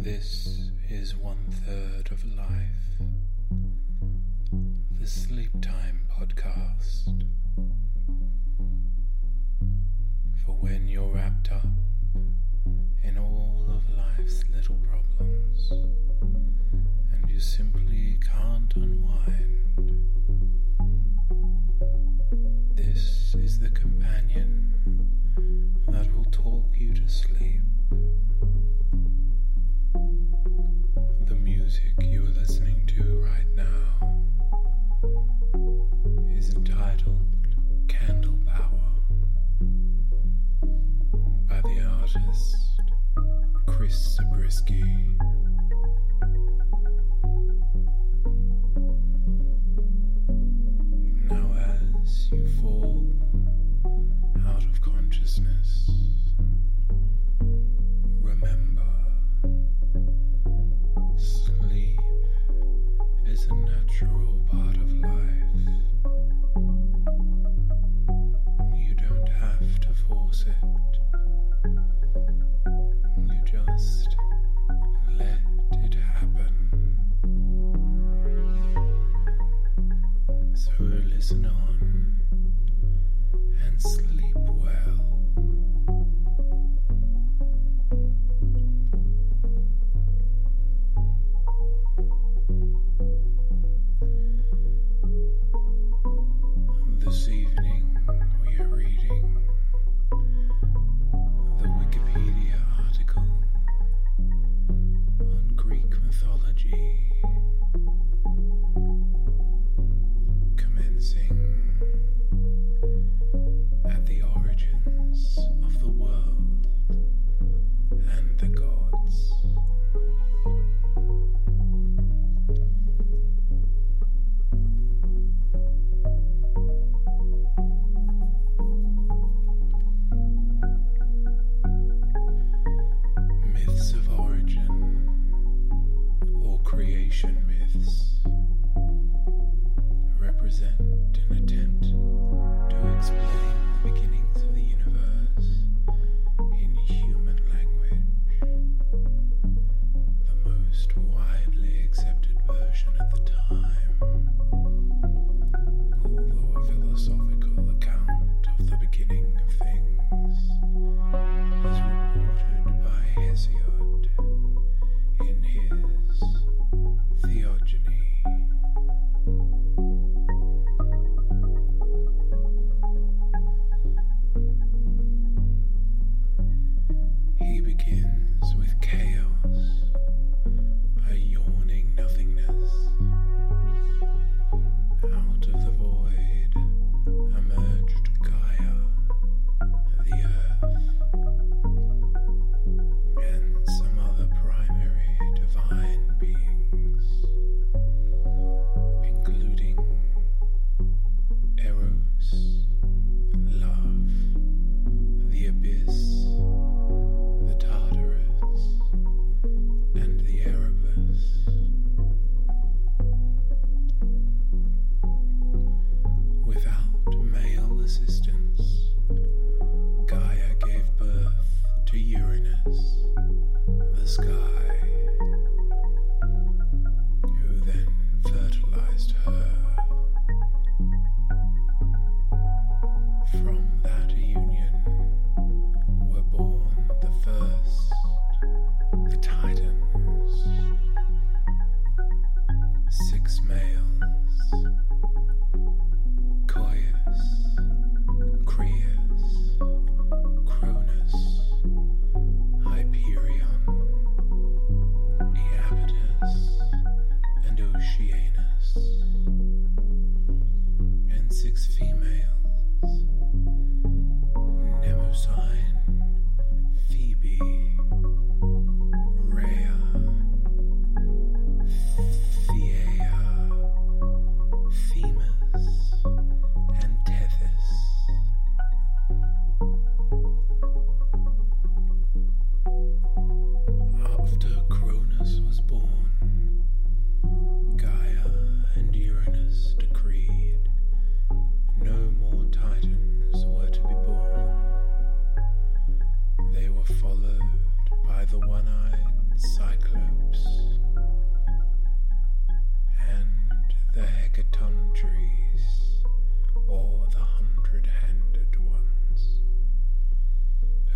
This is one third of life. The Sleep Time Podcast. For when you're wrapped up in all of life's little problems and you simply can't unwind, this is the companion that will talk you to sleep. A natural part of life. You don't have to force it, you just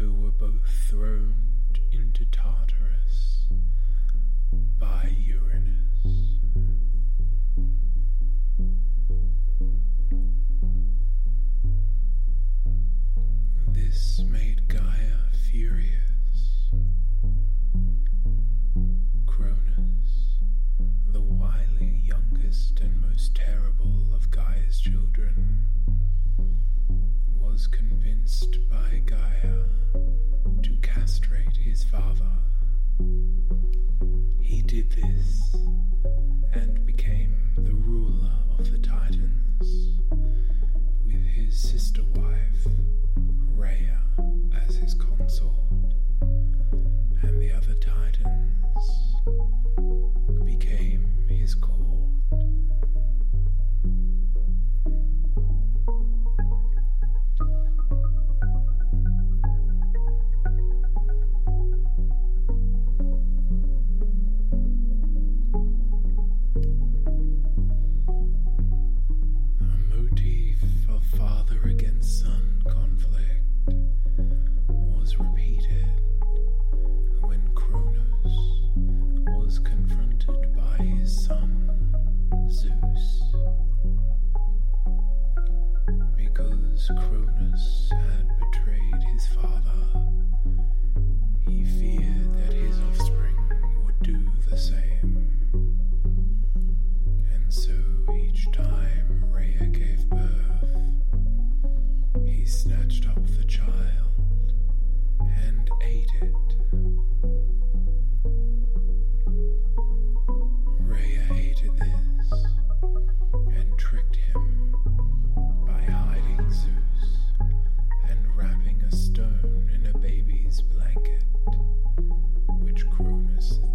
who were both thrown into Tartarus by Uranus. This made Gaia furious. Cronus, the wily youngest and most terrible of Gaia's children, was convinced by Gaia castrate his father. He did this and became the ruler of the Titans, with his sister wife, Rhea, as his consort. Brutus.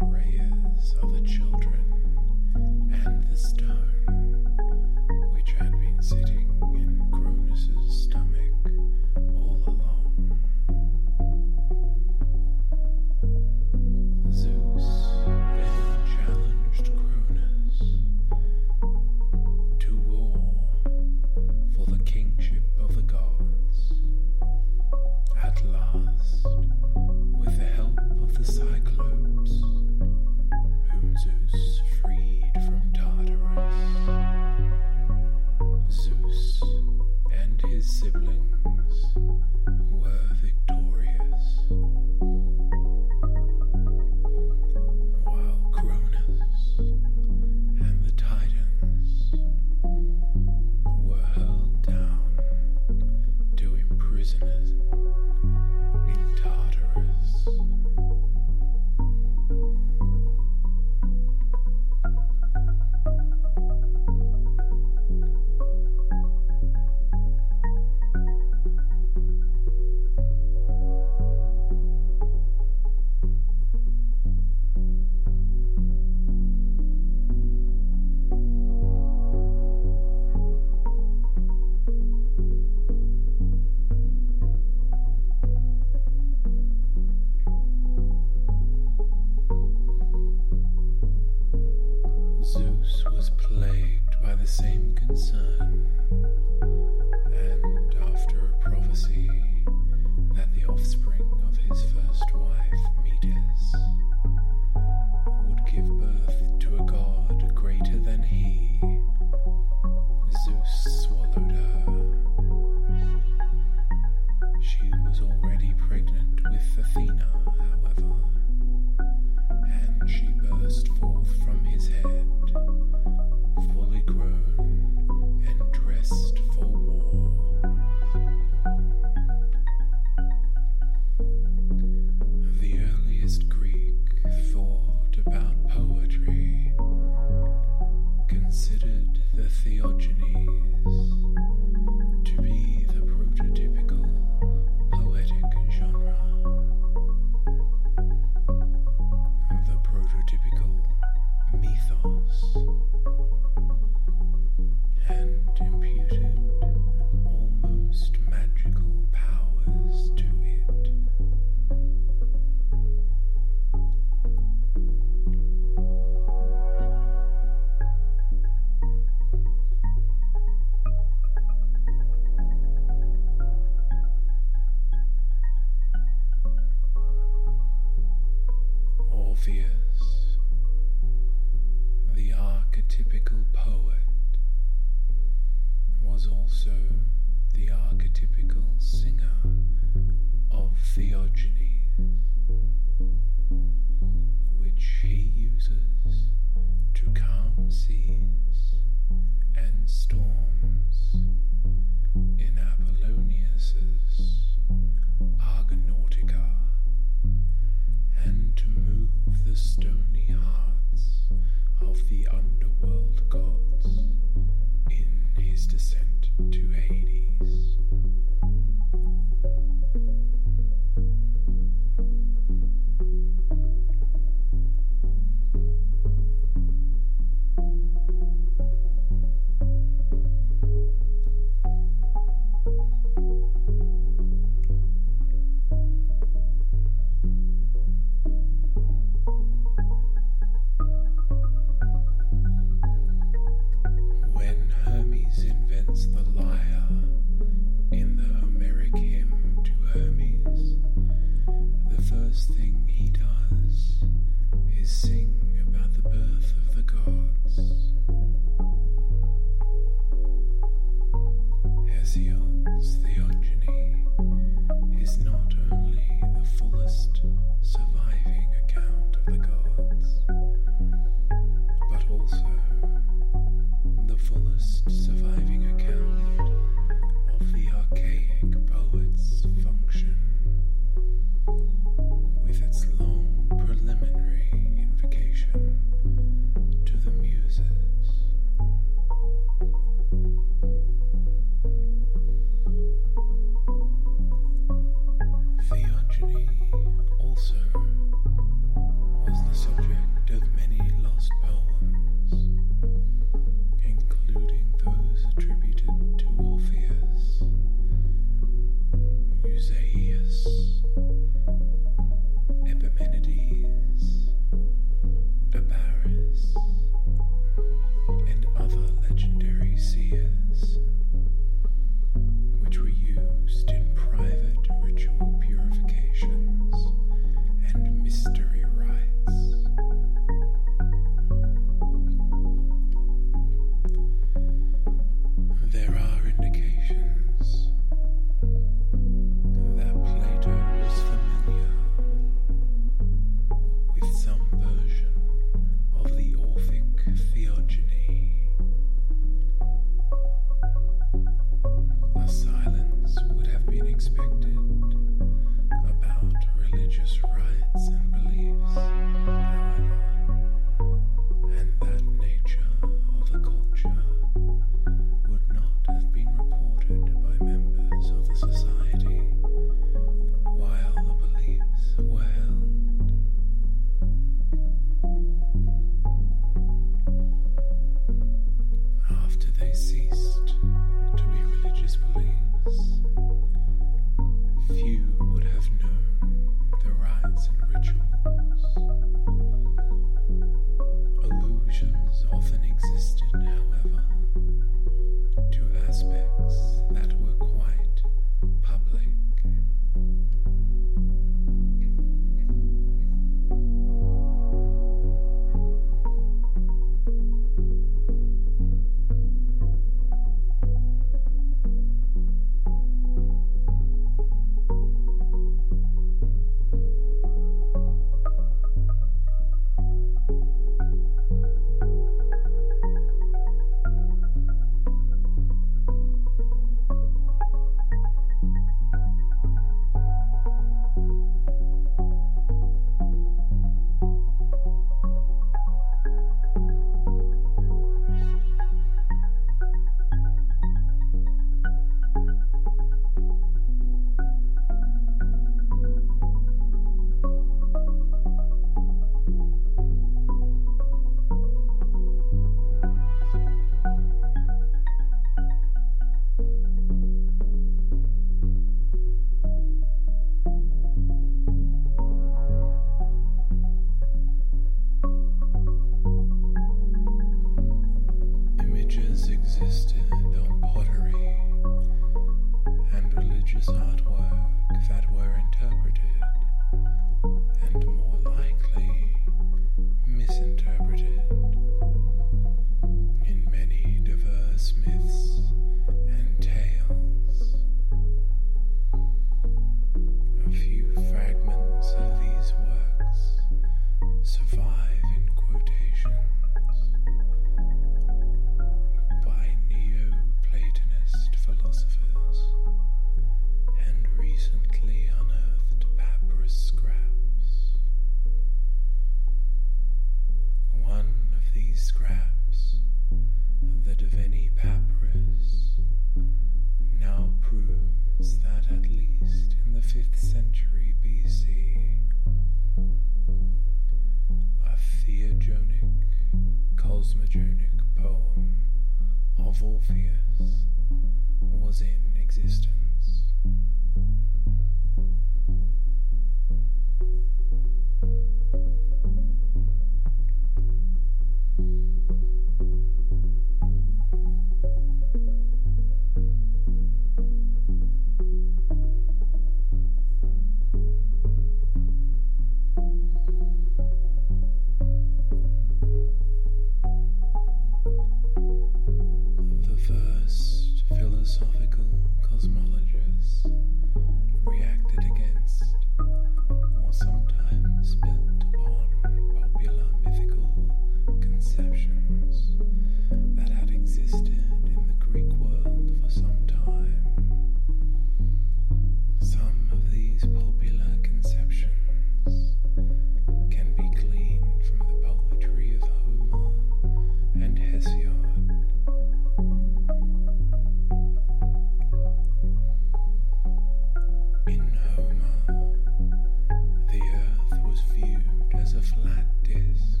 a flat disk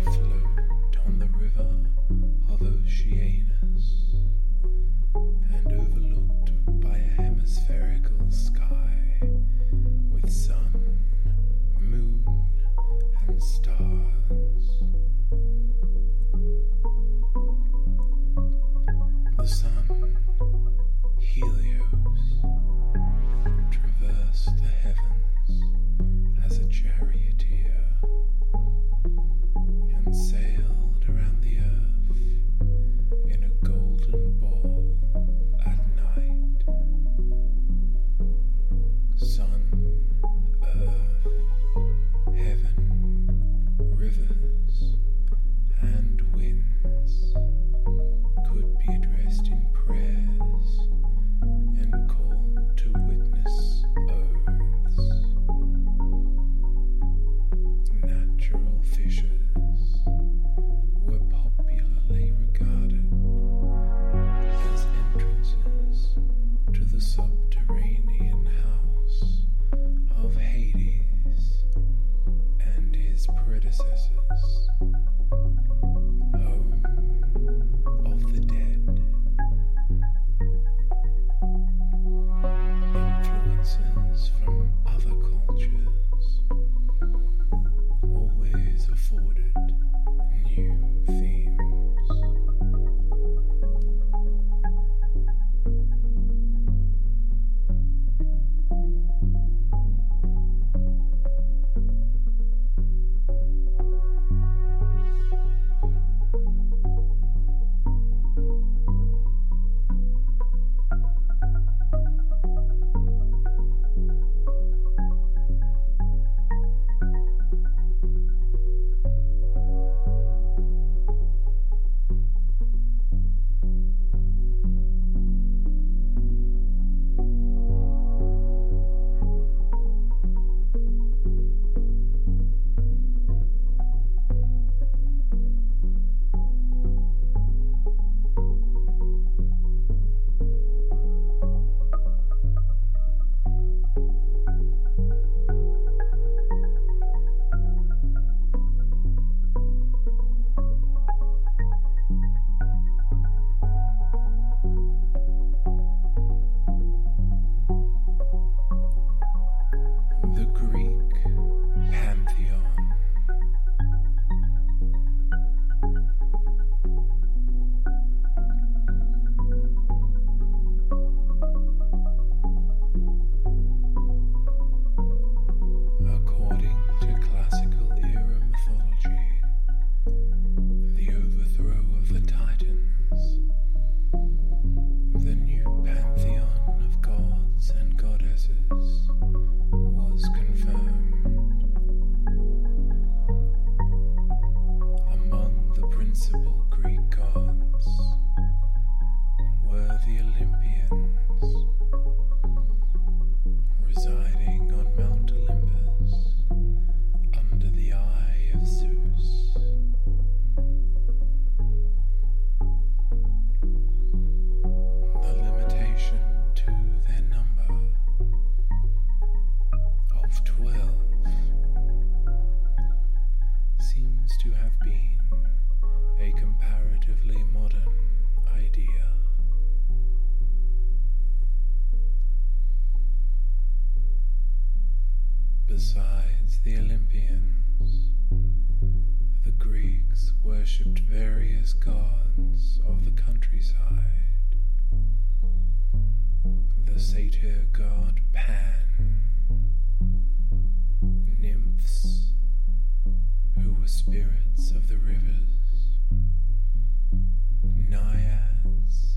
afloat on the river of Oceanus. Besides the Olympians, the Greeks worshipped various gods of the countryside. The satyr god Pan, nymphs who were spirits of the rivers, naiads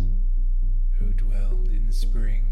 who dwelled in spring.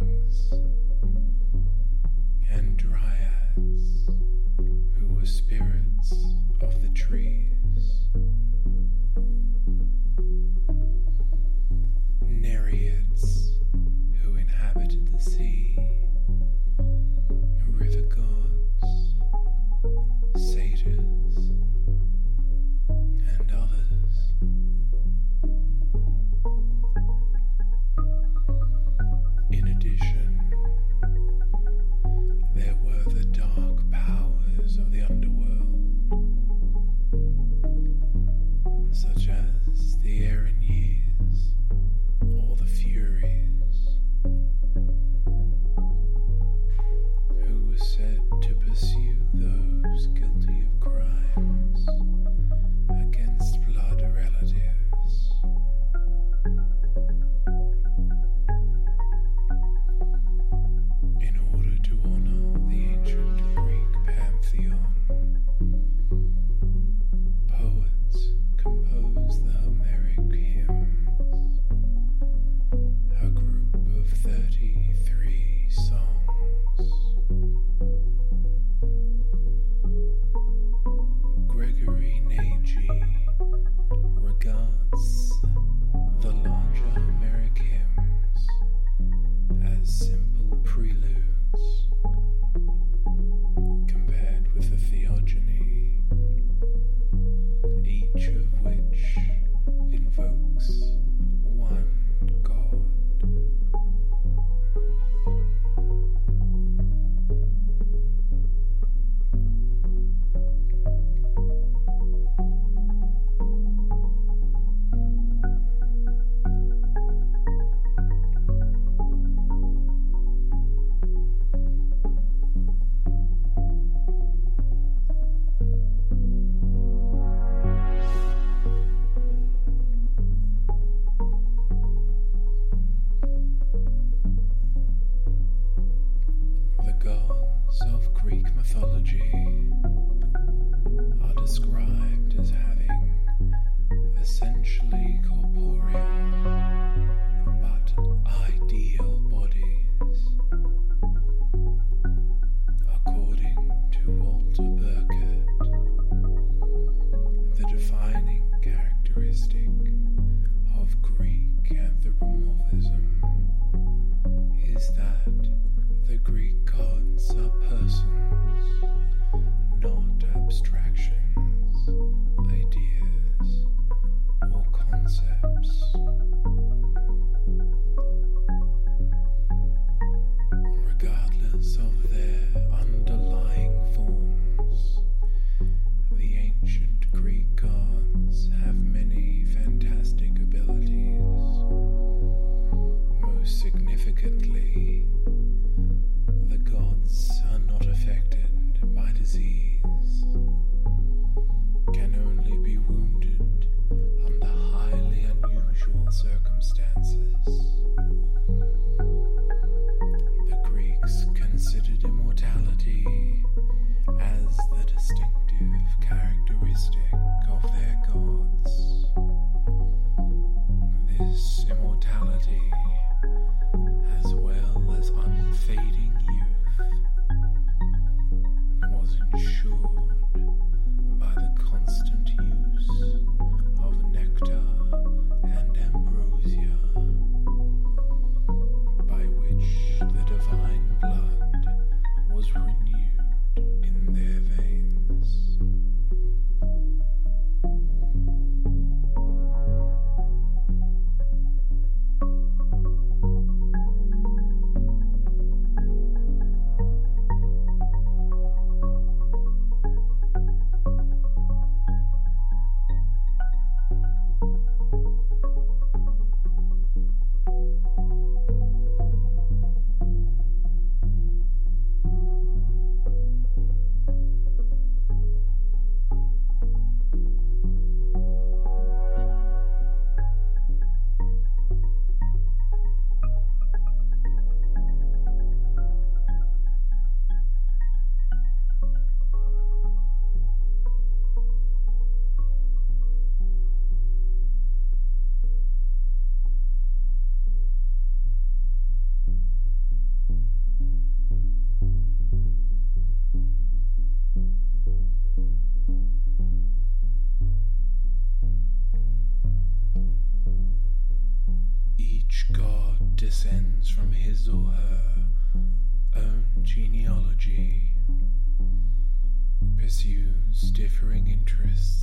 Chris.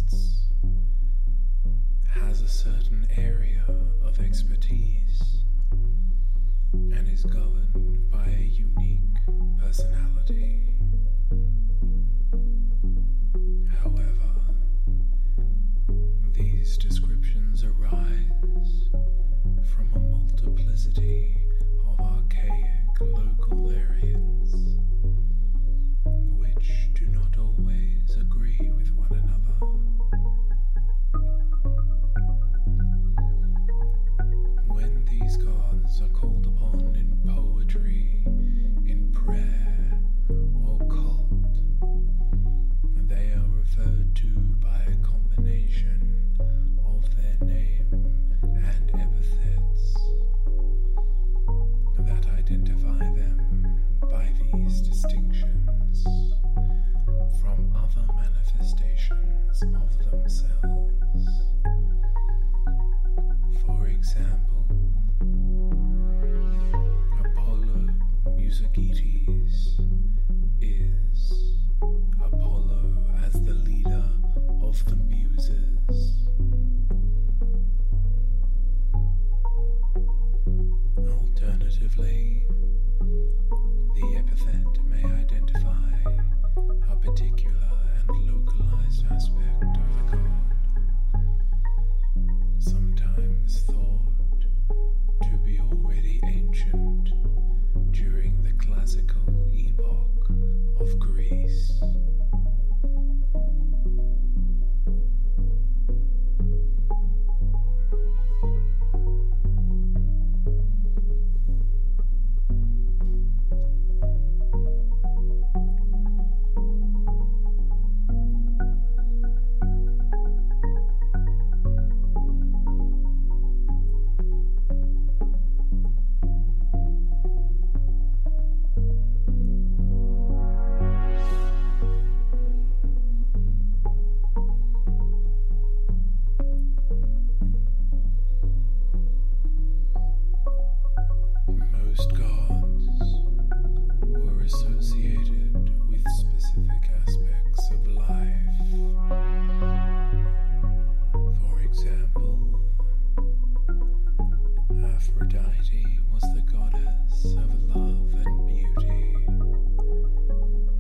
Aphrodite was the goddess of love and beauty.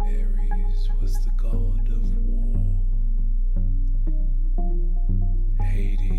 Ares was the god of war. Hades.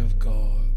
of God.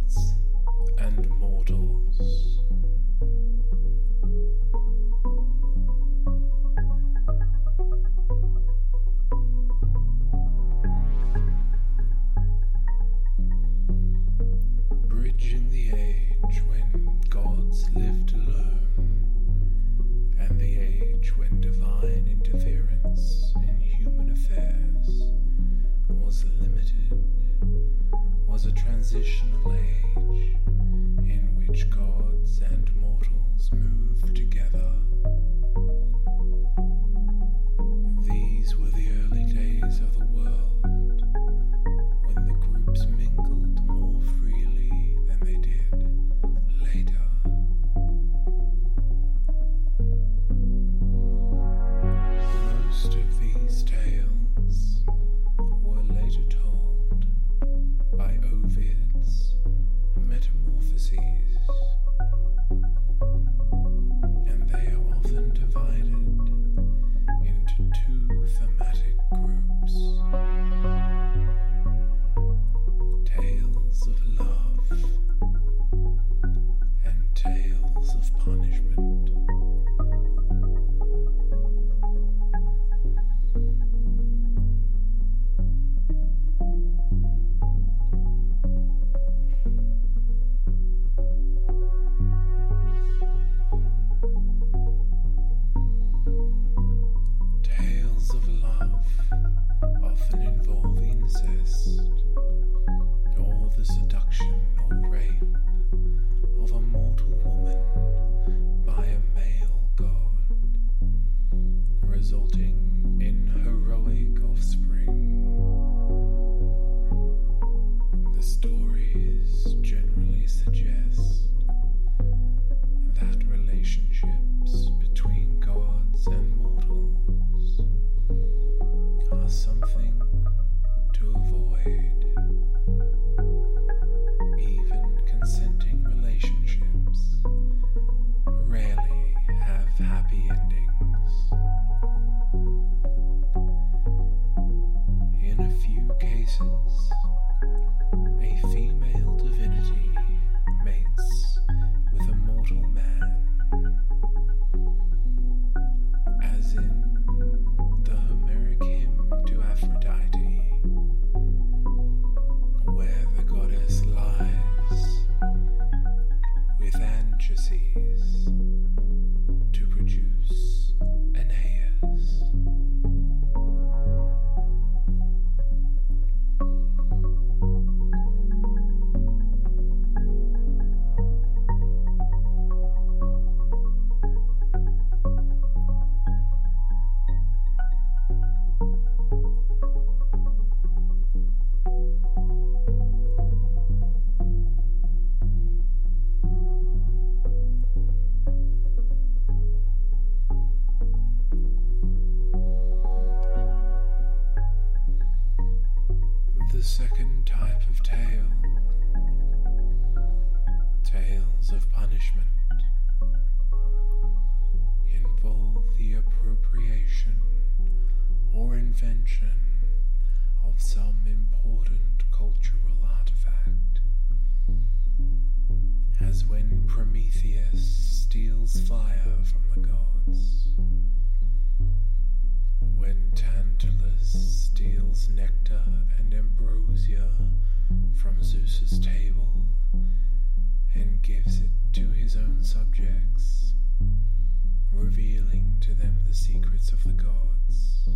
revealing to them the secrets of the gods.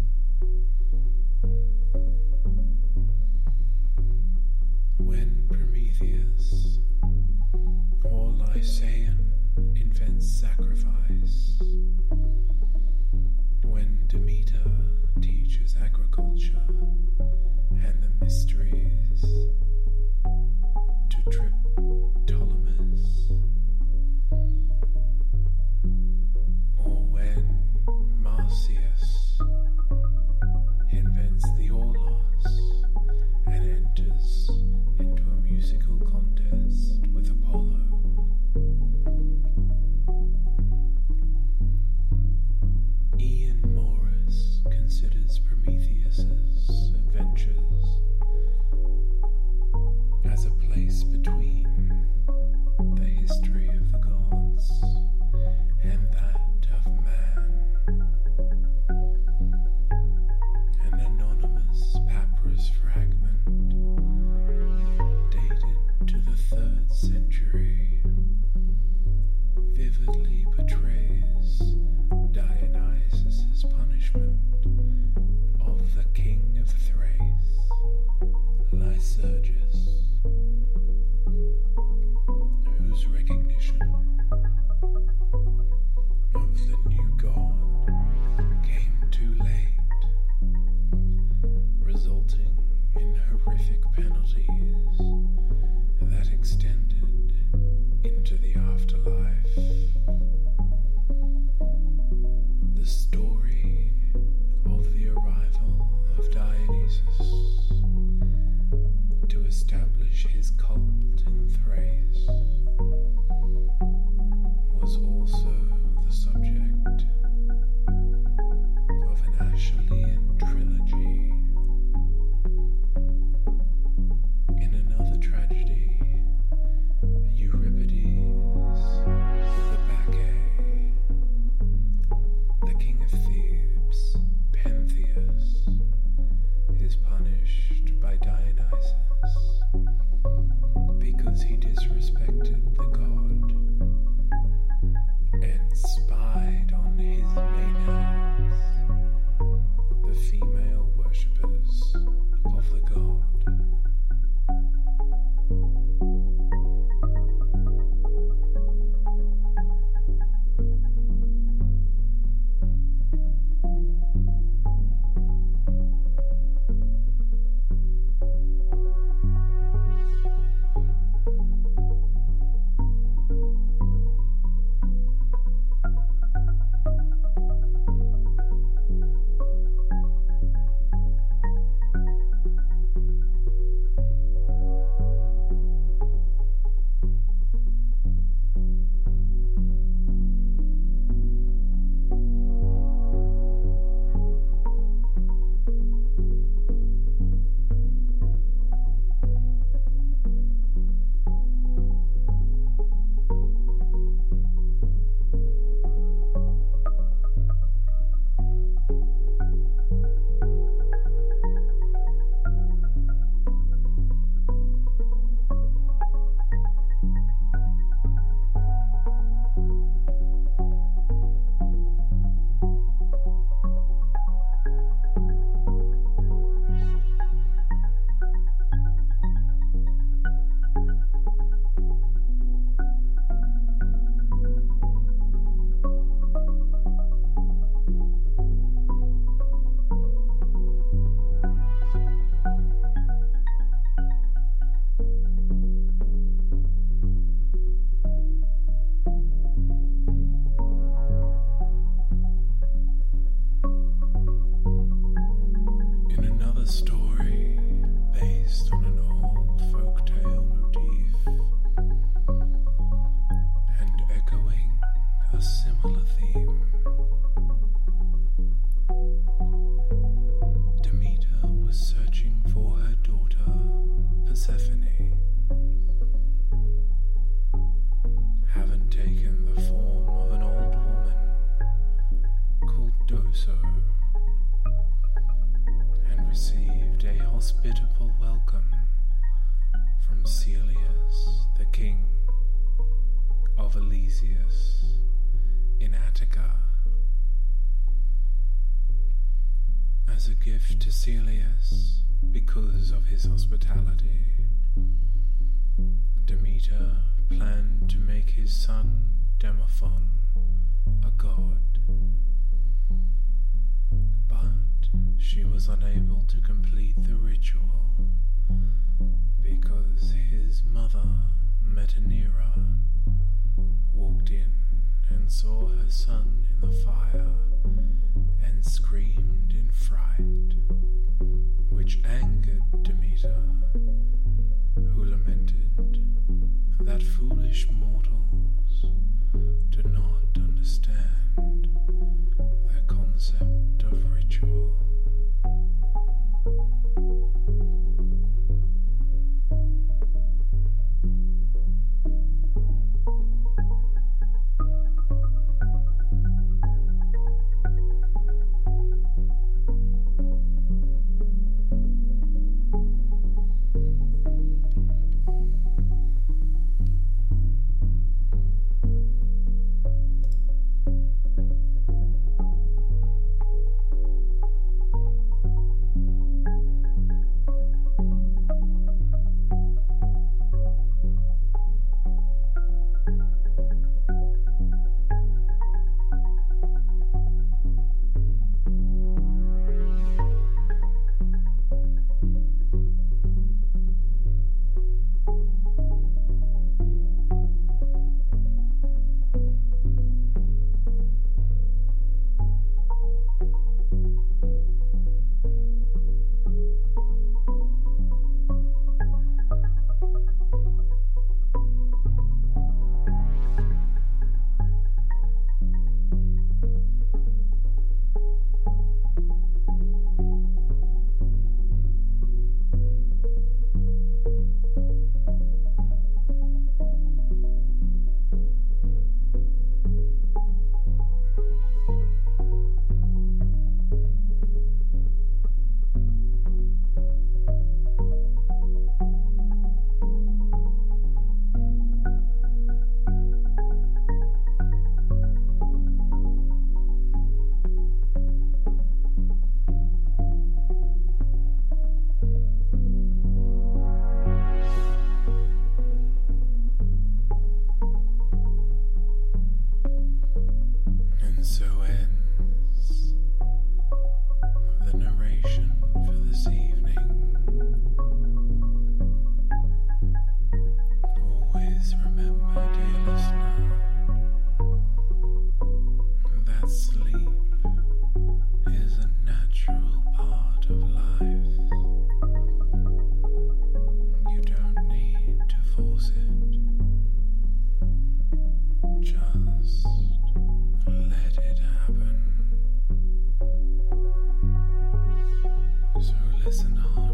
Of listen on